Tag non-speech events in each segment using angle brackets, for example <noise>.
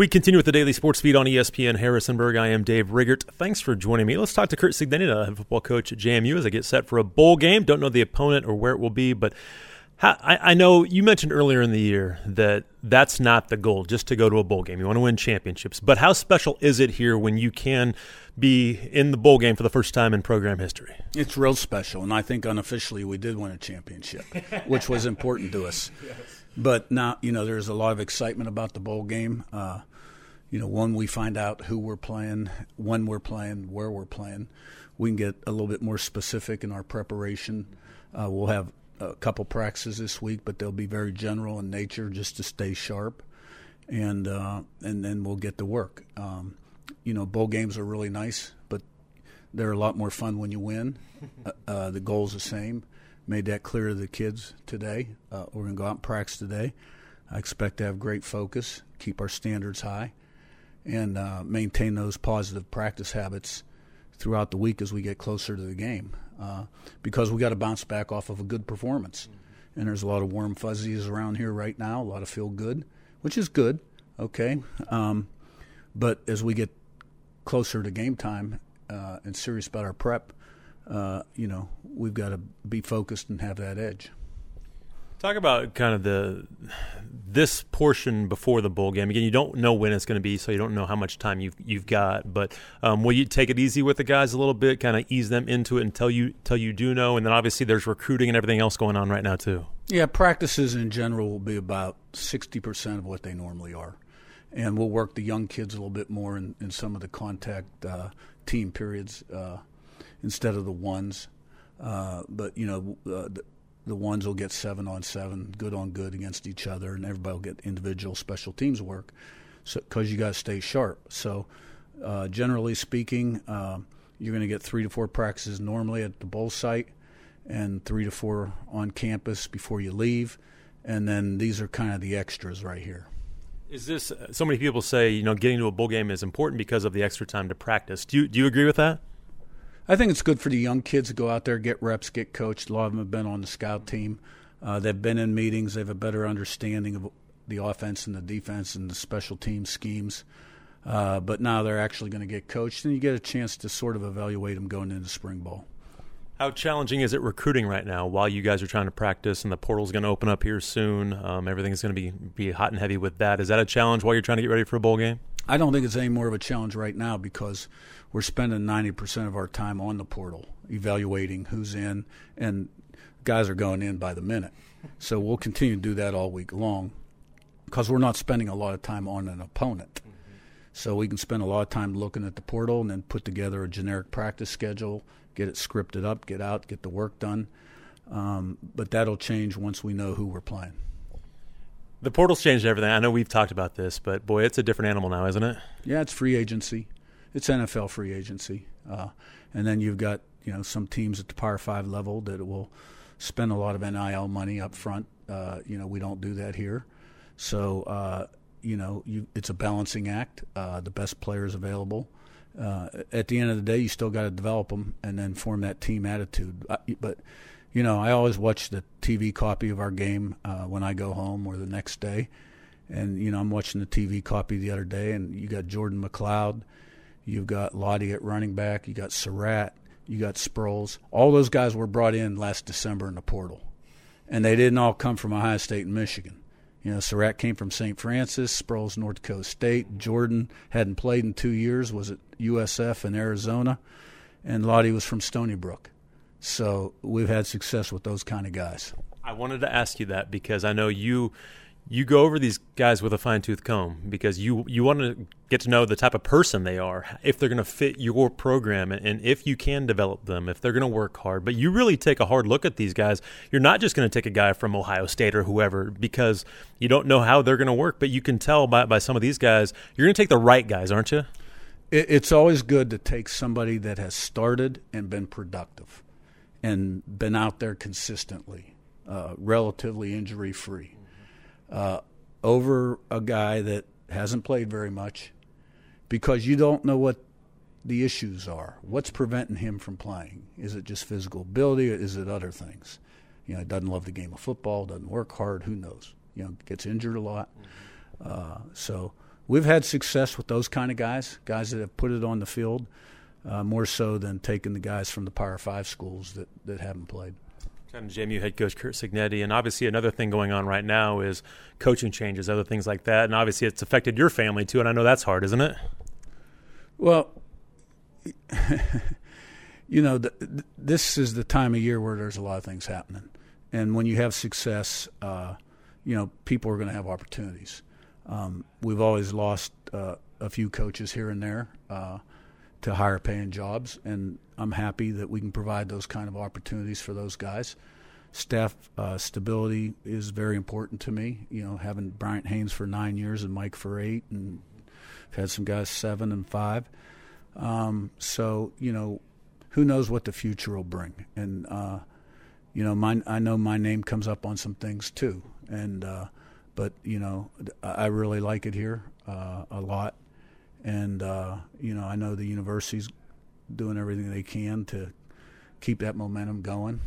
We continue with the daily sports feed on ESPN Harrisonburg. I am Dave Riggert. Thanks for joining me. Let's talk to Curt Cignetti, the football coach at JMU, as I get set for a bowl game. Don't know the opponent or where it will be, but I, know you mentioned earlier in the year that that's not the goal, just to go to a bowl game. You want to win championships. But how special is it here when you can be in the bowl game for the first time in program history? It's real special, and I think unofficially we did win a championship, <laughs> which was important to us. yes. But now, you know, there's a lot of excitement about the bowl game. Uh, you know, when we find out who we're playing, when we're playing, where we're playing, we can get a little bit more specific in our preparation. Uh, we'll have a couple practices this week, but they'll be very general in nature, just to stay sharp, and uh, and then we'll get to work. Um, you know, bowl games are really nice, but they're a lot more fun when you win. <laughs> Uh, uh, the goal's the same. Made that clear to the kids today. Uh, we're going to go out and practice today. I expect to have great focus, keep our standards high, and uh, maintain those positive practice habits throughout the week as we get closer to the game. Uh, because we got to bounce back off of a good performance. Mm-hmm. And there's a lot of warm fuzzies around here right now, a lot of feel good, which is good, okay. Um, but as we get closer to game time uh, and serious about our prep, uh, you know, we've got to be focused and have that edge. Talk about kind of the this portion before the bowl game. Again, you don't know when it's going to be, so you don't know how much time you've you've got. But um, will you take it easy with the guys a little bit, kind of ease them into it until you until you do know? And then obviously there's recruiting and everything else going on right now too. Yeah, practices in general will be about sixty percent of what they normally are, and we'll work the young kids a little bit more in, in some of the contact uh, team periods uh, instead of the ones. Uh, but you know, uh, the, the ones will get seven on seven, good on good against each other, and everybody will get individual special teams work because so, you got to stay sharp. So, uh, generally speaking, uh, you're going to get three to four practices normally at the bowl site and three to four on campus before you leave. And then these are kind of the extras right here. Is this so many people say, you know, getting to a bowl game is important because of the extra time to practice? Do you, do you agree with that? I think it's good for the young kids to go out there, get reps, get coached. A lot of them have been on the scout team. Uh, they've been in meetings. They have a better understanding of the offense and the defense and the special team schemes. Uh, but now they're actually going to get coached, and you get a chance to sort of evaluate them going into spring ball. How challenging is it recruiting right now while you guys are trying to practice and the portal's going to open up here soon? Um, everything's going to be, be hot and heavy with that. Is that a challenge while you're trying to get ready for a bowl game? I don't think it's any more of a challenge right now because we're spending 90% of our time on the portal, evaluating who's in, and guys are going in by the minute. So we'll continue to do that all week long because we're not spending a lot of time on an opponent. Mm-hmm. So we can spend a lot of time looking at the portal and then put together a generic practice schedule, get it scripted up, get out, get the work done. Um, but that'll change once we know who we're playing. The portal's changed everything. I know we've talked about this, but boy, it's a different animal now, isn't it? Yeah, it's free agency. It's NFL free agency, uh, and then you've got you know some teams at the Power Five level that will spend a lot of NIL money up front. Uh, you know, we don't do that here, so uh, you know, you, it's a balancing act. Uh, the best players available. Uh, at the end of the day, you still got to develop them and then form that team attitude. Uh, but you know, I always watch the TV copy of our game uh, when I go home or the next day. And, you know, I'm watching the TV copy the other day, and you got Jordan McCloud, you've got Lottie at running back, you got Sarratt, you got Sproles. All those guys were brought in last December in the portal. And they didn't all come from Ohio State and Michigan. You know, Sarratt came from St. Francis, Sproles, North Dakota State. Jordan hadn't played in two years, was at USF in Arizona. And Lottie was from Stony Brook. So we've had success with those kind of guys. I wanted to ask you that because I know you you go over these guys with a fine tooth comb because you you want to get to know the type of person they are, if they're going to fit your program, and if you can develop them, if they're going to work hard. But you really take a hard look at these guys. You're not just going to take a guy from Ohio State or whoever because you don't know how they're going to work. But you can tell by by some of these guys, you're going to take the right guys, aren't you? It's always good to take somebody that has started and been productive and been out there consistently, uh, relatively injury free, uh, over a guy that hasn't played very much because you don't know what the issues are. What's preventing him from playing? Is it just physical ability or is it other things? You know, doesn't love the game of football, doesn't work hard, who knows? You know, gets injured a lot. Uh, so we've had success with those kind of guys, guys that have put it on the field, uh, more so than taking the guys from the Power Five schools that, that haven't played. Kind of JMU head coach Curt Cignetti, and obviously another thing going on right now is coaching changes, other things like that, and obviously it's affected your family too. And I know that's hard, isn't it? Well, <laughs> you know, the, this is the time of year where there's a lot of things happening, and when you have success, uh, you know, people are going to have opportunities. Um, we've always lost uh, a few coaches here and there uh, to higher paying jobs, and I'm happy that we can provide those kind of opportunities for those guys. Staff uh, stability is very important to me. You know, having Bryant Haines for nine years and Mike for eight, and I've had some guys seven and five. Um, so you know, who knows what the future will bring? And uh, you know, my, I know my name comes up on some things too, and uh, but you know, I really like it here uh, a lot, and uh, you know, I know the university's doing everything they can to keep that momentum going,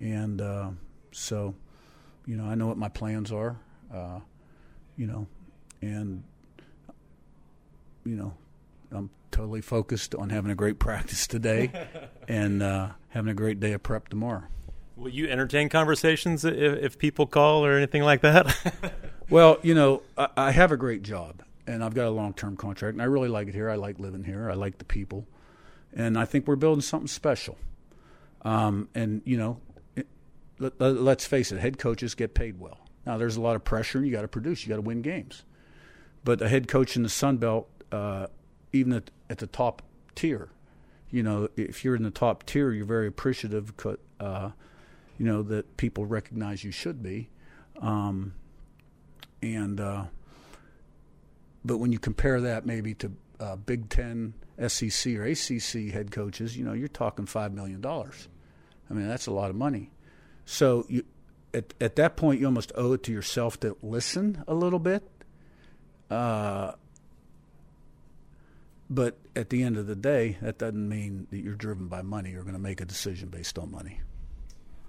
and uh, so, you know, I know what my plans are, uh, you know, and you know, I'm totally focused on having a great <laughs> practice today, and uh, having a great day of prep tomorrow. Will you entertain conversations if, if people call or anything like that? <laughs> well, you know, I, I, have a great job and I've got a long term contract and I really like it here. I like living here. I like the people. And I think we're building something special. Um, and, you know, it, let, let's face it, head coaches get paid well. Now, there's a lot of pressure. You got to produce, you got to win games. But a head coach in the Sun Belt, uh, even at, at the top tier, you know, if you're in the top tier, you're very appreciative. Uh, you know that people recognize you should be, um, and uh, but when you compare that maybe to uh, Big Ten, SEC, or ACC head coaches, you know you're talking five million dollars. I mean that's a lot of money. So you, at at that point you almost owe it to yourself to listen a little bit. Uh, but at the end of the day, that doesn't mean that you're driven by money. You're going to make a decision based on money.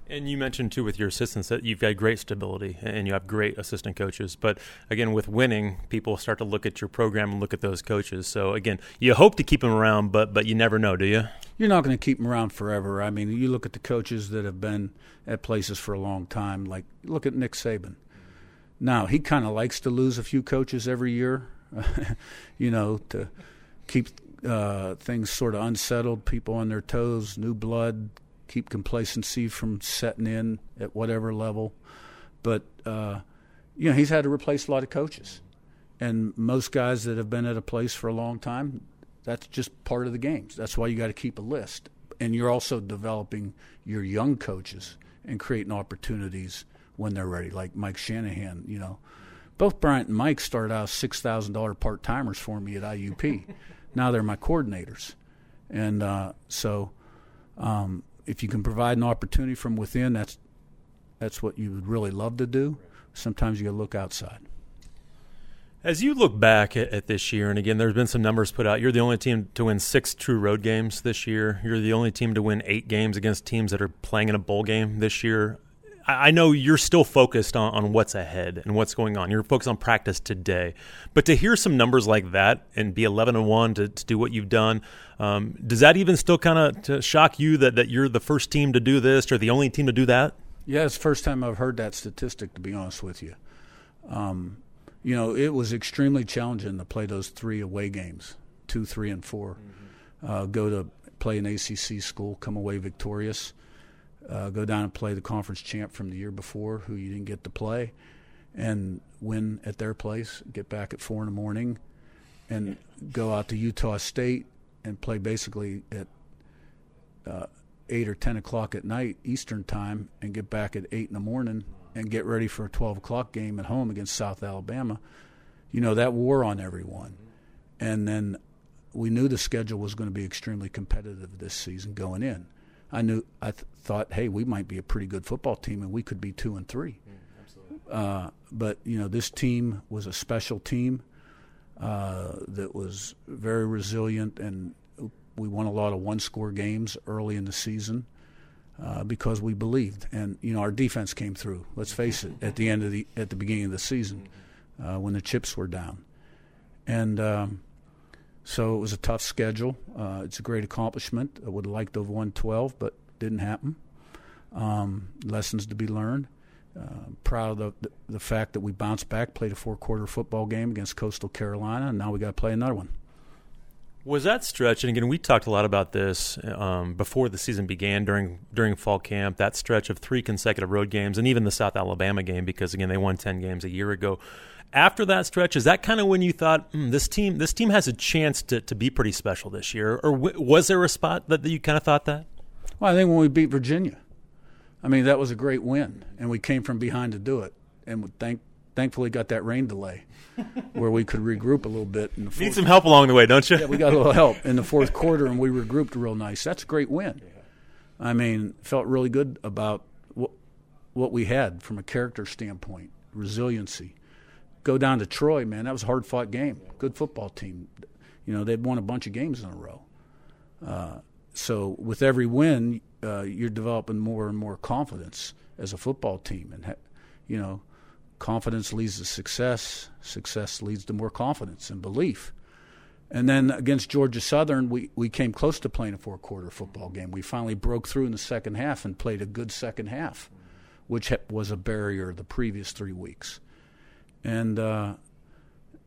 And you mentioned too with your assistants that you've got great stability and you have great assistant coaches. But again, with winning, people start to look at your program and look at those coaches. So again, you hope to keep them around, but but you never know, do you? You're not going to keep them around forever. I mean, you look at the coaches that have been at places for a long time. Like look at Nick Saban. Now he kind of likes to lose a few coaches every year, <laughs> you know, to keep uh, things sort of unsettled, people on their toes, new blood, keep complacency from setting in at whatever level. But uh, you know, he's had to replace a lot of coaches, and most guys that have been at a place for a long time, that's just part of the games. That's why you got to keep a list, and you're also developing your young coaches and creating opportunities when they're ready. Like Mike Shanahan, you know, both Bryant and Mike started out six thousand dollar part timers for me at IUP. <laughs> now they're my coordinators, and uh, so um, if you can provide an opportunity from within, that's that's what you would really love to do. Sometimes you look outside. As you look back at, at, this year, and again, there's been some numbers put out. You're the only team to win six true road games this year. You're the only team to win eight games against teams that are playing in a bowl game this year. I know you're still focused on, on what's ahead and what's going on. You're focused on practice today, but to hear some numbers like that and be 11 and one to, to do what you've done, um, does that even still kind of shock you that that you're the first team to do this or the only team to do that? Yeah, it's the first time I've heard that statistic. To be honest with you, um, you know, it was extremely challenging to play those three away games, two, three, and 4 mm-hmm. uh, go to play an ACC school, come away victorious uh, go down and play the conference champ from the year before, who you didn't get to play, and win at their place. Get back at four in the morning, and go out to Utah State and play basically at uh, eight or ten o'clock at night Eastern time, and get back at eight in the morning and get ready for a twelve o'clock game at home against South Alabama. You know that wore on everyone, and then we knew the schedule was going to be extremely competitive this season going in I knew I th- thought, hey, we might be a pretty good football team, and we could be two and three. Mm, uh, but you know, this team was a special team uh, that was very resilient, and we won a lot of one-score games early in the season uh, because we believed. And you know, our defense came through. Let's face it. At the end of the at the beginning of the season, uh, when the chips were down, and um, so it was a tough schedule. Uh, it's a great accomplishment. I would have liked to have won 12, but didn't happen. Um, lessons to be learned. Uh, proud of the, the, fact that we bounced back, played a four-quarter football game against Coastal Carolina, and now we got to play another one. Was that stretch? And again, we talked a lot about this um, before the season began during during fall camp. That stretch of three consecutive road games, and even the South Alabama game, because again they won ten games a year ago. After that stretch, is that kind of when you thought mm, this team this team has a chance to, to be pretty special this year, or w- was there a spot that, that you kind of thought that? Well, I think when we beat Virginia, I mean that was a great win, and we came from behind to do it, and thank thankfully got that rain delay <laughs> where we could regroup a little bit. In the Need some help along the way, don't you? yeah, we got a little help in the fourth quarter, and we regrouped real nice. That's a great win. I mean, felt really good about what what we had from a character standpoint, resiliency. Go down to Troy, man. That was a hard fought game. Good football team. You know, they'd won a bunch of games in a row. Uh, so with every win, uh, you're developing more and more confidence as a football team, and you know confidence leads to success. Success leads to more confidence and belief. And then against Georgia Southern, we, we came close to playing a four quarter football game. We finally broke through in the second half and played a good second half, which was a barrier the previous three weeks. And, uh,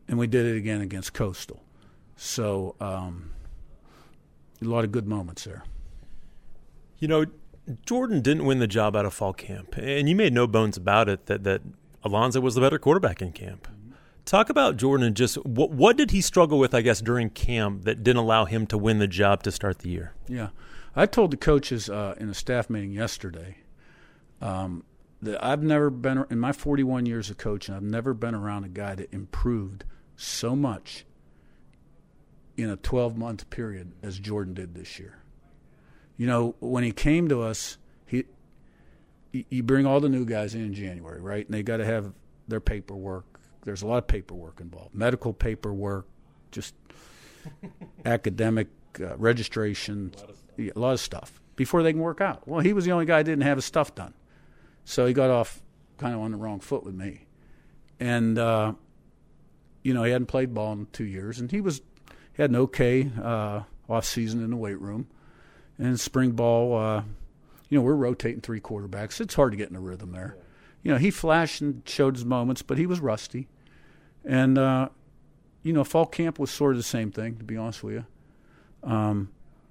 and we did it again against Coastal. So um, a lot of good moments there. You know, Jordan didn't win the job out of fall camp, and you made no bones about it that, that Alonzo was the better quarterback in camp. Talk about Jordan and just what what did he struggle with, I guess, during camp that didn't allow him to win the job to start the year? Yeah, I told the coaches uh, in a staff meeting yesterday um, that I've never been in my 41 years of coaching. I've never been around a guy that improved so much in a 12 month period as Jordan did this year. You know, when he came to us, he you bring all the new guys in in January, right? And they got to have their paperwork. There's a lot of paperwork involved, medical paperwork, just <laughs> academic uh, registration, a lot, a lot, of stuff before they can work out. Well, he was the only guy that didn't have his stuff done, so he got off kind of on the wrong foot with me, and uh, you know he hadn't played ball in two years, and he was he had an okay uh, off season in the weight room, and spring ball uh, you know, we're rotating three quarterbacks. It's hard to get in a rhythm there. You know, he flashed and showed his moments, but he was rusty. And, uh, you know, fall camp was sort of the same thing, to be honest with you. Um,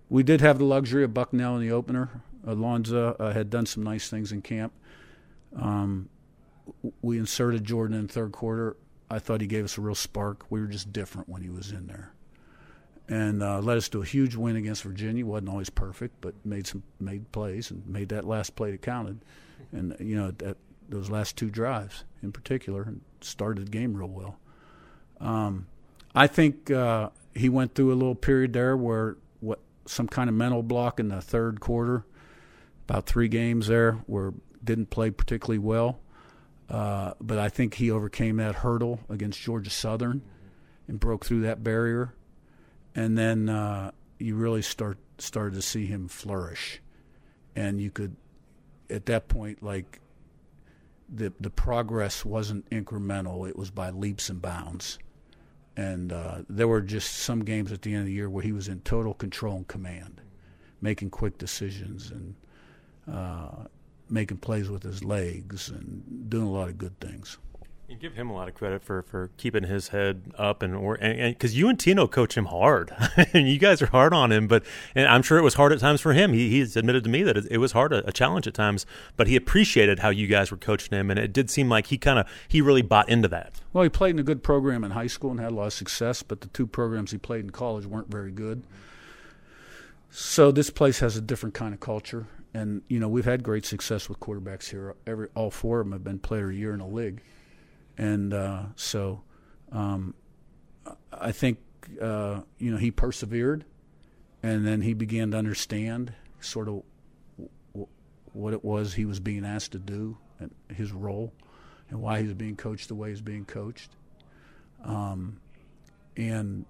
we did have the luxury of Bucknell in the opener. Alonzo uh, had done some nice things in camp. Um, we inserted Jordan in third quarter. I thought he gave us a real spark. We were just different when he was in there and uh, led us to a huge win against Virginia. wasn't always perfect, but made some made plays and made that last play that counted. And you know that those last two drives in particular started the game real well. Um, I think uh, he went through a little period there where what some kind of mental block in the third quarter, about three games there where didn't play particularly well. Uh, but I think he overcame that hurdle against Georgia Southern and broke through that barrier and then uh, you really start started to see him flourish, and you could, at that point, like the the progress wasn't incremental; it was by leaps and bounds. And uh, there were just some games at the end of the year where he was in total control and command, making quick decisions and uh, making plays with his legs and doing a lot of good things. You give him a lot of credit for, for keeping his head up and or and because you and Tino coach him hard, <laughs> and you guys are hard on him. But and I'm sure it was hard at times for him. He he's admitted to me that it, it was hard, a, a, challenge at times. But he appreciated how you guys were coaching him, and it did seem like he kind of he really bought into that. Well, he played in a good program in high school and had a lot of success, but the two programs he played in college weren't very good. So this place has a different kind of culture, and you know we've had great success with quarterbacks here. Every all four of them have been player year in the league and uh, so um, I think uh, you know he persevered, and then he began to understand sort of w- what it was he was being asked to do and his role, and why he was being coached the way he's being coached. Um, and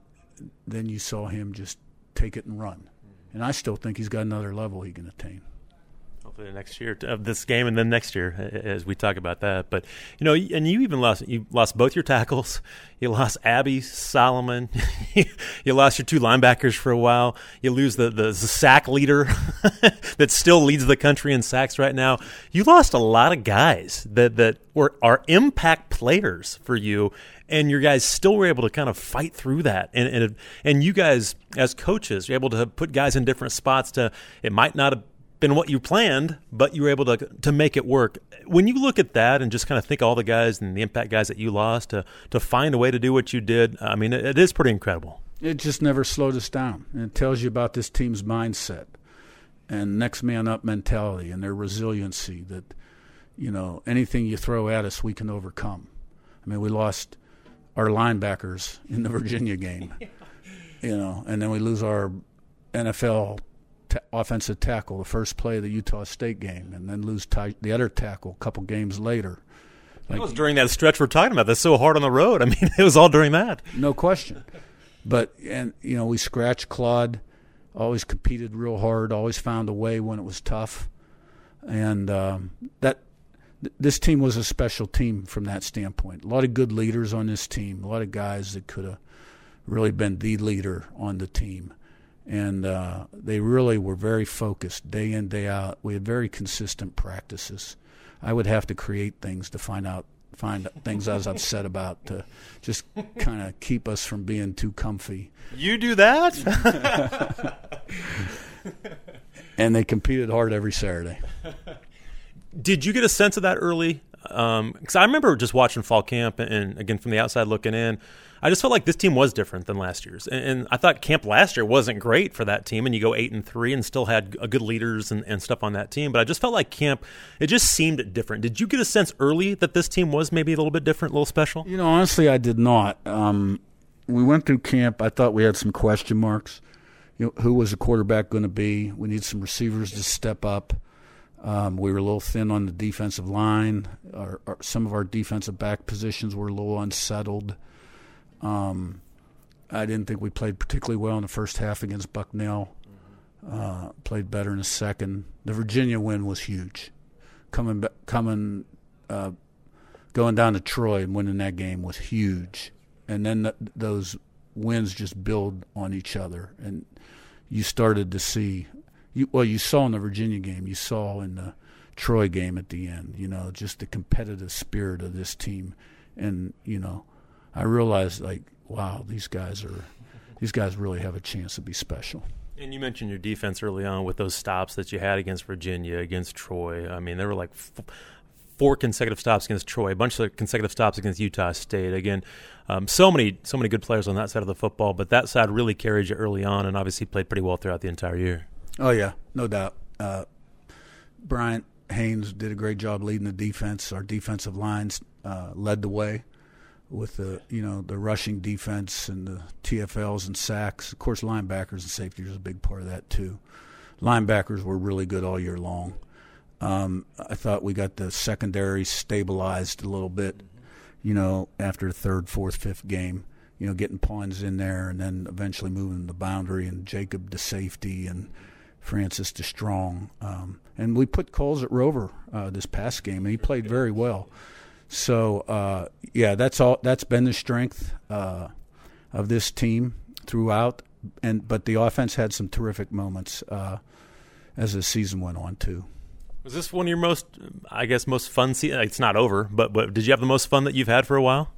then you saw him just take it and run. And I still think he's got another level he can attain. Hopefully next year of this game and then next year as we talk about that. But you know, and you even lost you lost both your tackles. <laughs> You lost Abby Solomon. <laughs> you lost your two linebackers for a while. You lose the the, sack leader <laughs> that still leads the country in sacks right now. You lost a lot of guys that that were are impact players for you and your guys still were able to kind of fight through that. And and and you guys as coaches, you're able to put guys in different spots. To it might not have been what you planned, but you were able to to make it work. When you look at that and just kind of think all the guys and the impact guys that you lost to to find a way to do what you did, I mean, it, it is pretty incredible. It just never slowed us down. And it tells you about this team's mindset and next man up mentality and their resiliency that you know anything you throw at us we can overcome. I mean, we lost our linebackers in the Virginia game, <laughs> you know, and then we lose our NFL t- offensive tackle the first play of the Utah State game, and then lose t- the other tackle a couple games later. Like, it was during that stretch we're talking about. That's so hard on the road. <laughs> I mean, it was all during that. No question. But and you know, we scratched Claude. Always competed real hard. Always found a way when it was tough, and um, that this team was a special team from that standpoint. A lot of good leaders on this team. A lot of guys that could have really been the leader on the team, and uh, they really were very focused day in day out. We had very consistent practices. I would have to create things to find out find things I was upset about to just kind of keep us from being too comfy. You do that? <laughs> and they competed hard every Saturday. Did you get a sense of that early? Um, I remember just watching fall camp, and, and, again from the outside looking in, I just felt like this team was different than last year's, and, and, I thought camp last year wasn't great for that team, and you go eight and three, and still had good leaders and, and stuff on that team. But I just felt like camp, it just seemed different. Did you get a sense early that this team was maybe a little bit different, a little special? You know, honestly, I did not. Um, we went through camp. I thought we had some question marks. You know, who was the quarterback going to be? We need some receivers to step up. Um, we were a little thin on the defensive line. Our, our, some of our defensive back positions were a little unsettled. Um, I didn't think we played particularly well in the first half against Bucknell. Uh, played better in the second. The Virginia win was huge. Coming, coming, uh, going down to Troy and winning that game was huge. And then th- those wins just build on each other, and you started to see you, well, you saw in the Virginia game, you saw in the Troy game at the end, you know, just the competitive spirit of this team. And, you know, I realized, like, wow, these guys are, these guys really have a chance to be special. And you mentioned your defense early on with those stops that you had against Virginia, against Troy. I mean, there were like f- four consecutive stops against Troy, a bunch of consecutive stops against Utah State. Again, um, so many, so many good players on that side of the football, but that side really carried you early on, and obviously played pretty well throughout the entire year. Oh yeah, no doubt. Uh, Bryant Haines did a great job leading the defense. Our defensive lines uh, led the way with the you know the rushing defense and the TFLs and sacks. Of course, linebackers and safeties was a big part of that too. Linebackers were really good all year long. Um, I thought we got the secondary stabilized a little bit, you know, after the third, fourth, fifth game you know, getting pawns in there and then eventually moving the boundary and Jacob to safety and Francis to strong. Um, and we put Coles at Rover uh, this past game, and he played very well. So uh, yeah, that's all. That's been the strength uh, of this team throughout. And but the offense had some terrific moments uh, as the season went on too. Was this one of your most, I guess, most fun? season? it's not over, but but did you have the most fun that you've had for a while?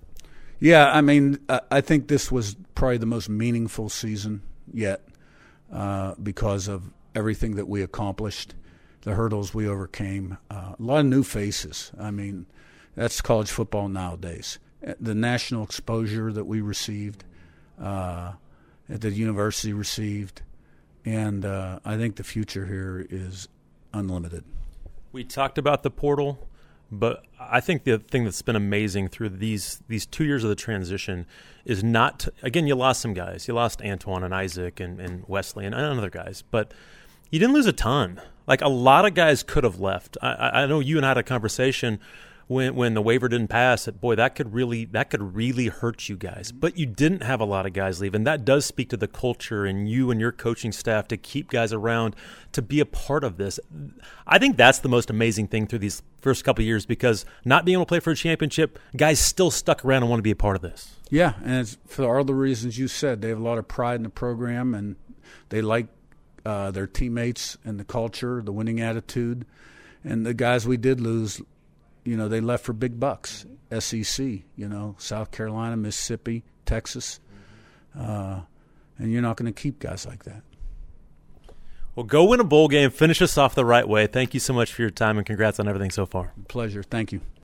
Yeah, I mean, I think this was probably the most meaningful season yet uh, because of everything that we accomplished, the hurdles we overcame, uh, a lot of new faces. I mean, that's college football nowadays. The national exposure that we received, uh, that the university received, and uh, I think the future here is unlimited. We talked about the portal, but I think the thing that's been amazing through these these two years of the transition is not to, again you lost some guys you lost Antoine and Isaac and, and Wesley and other guys but you didn't lose a ton. Like a lot of guys could have left. I, I know you and I had a conversation when when the waiver didn't pass, That, boy, that could really that could really hurt you guys. But you didn't have a lot of guys leave, and that does speak to the culture and you and your coaching staff to keep guys around to be a part of this. I think that's the most amazing thing through these first couple years because not being able to play for a championship, guys still stuck around and want to be a part of this. Yeah, and for all the reasons you said, they have a lot of pride in the program and they like uh, their teammates and the culture, the winning attitude, and the guys we did lose you know, they left for big bucks. SEC, you know, South Carolina, Mississippi, Texas, uh, and you're not going to keep guys like that. Well, go win a bowl game, finish us off the right way. Thank you so much for your time, and congrats on everything so far. Pleasure. Thank you.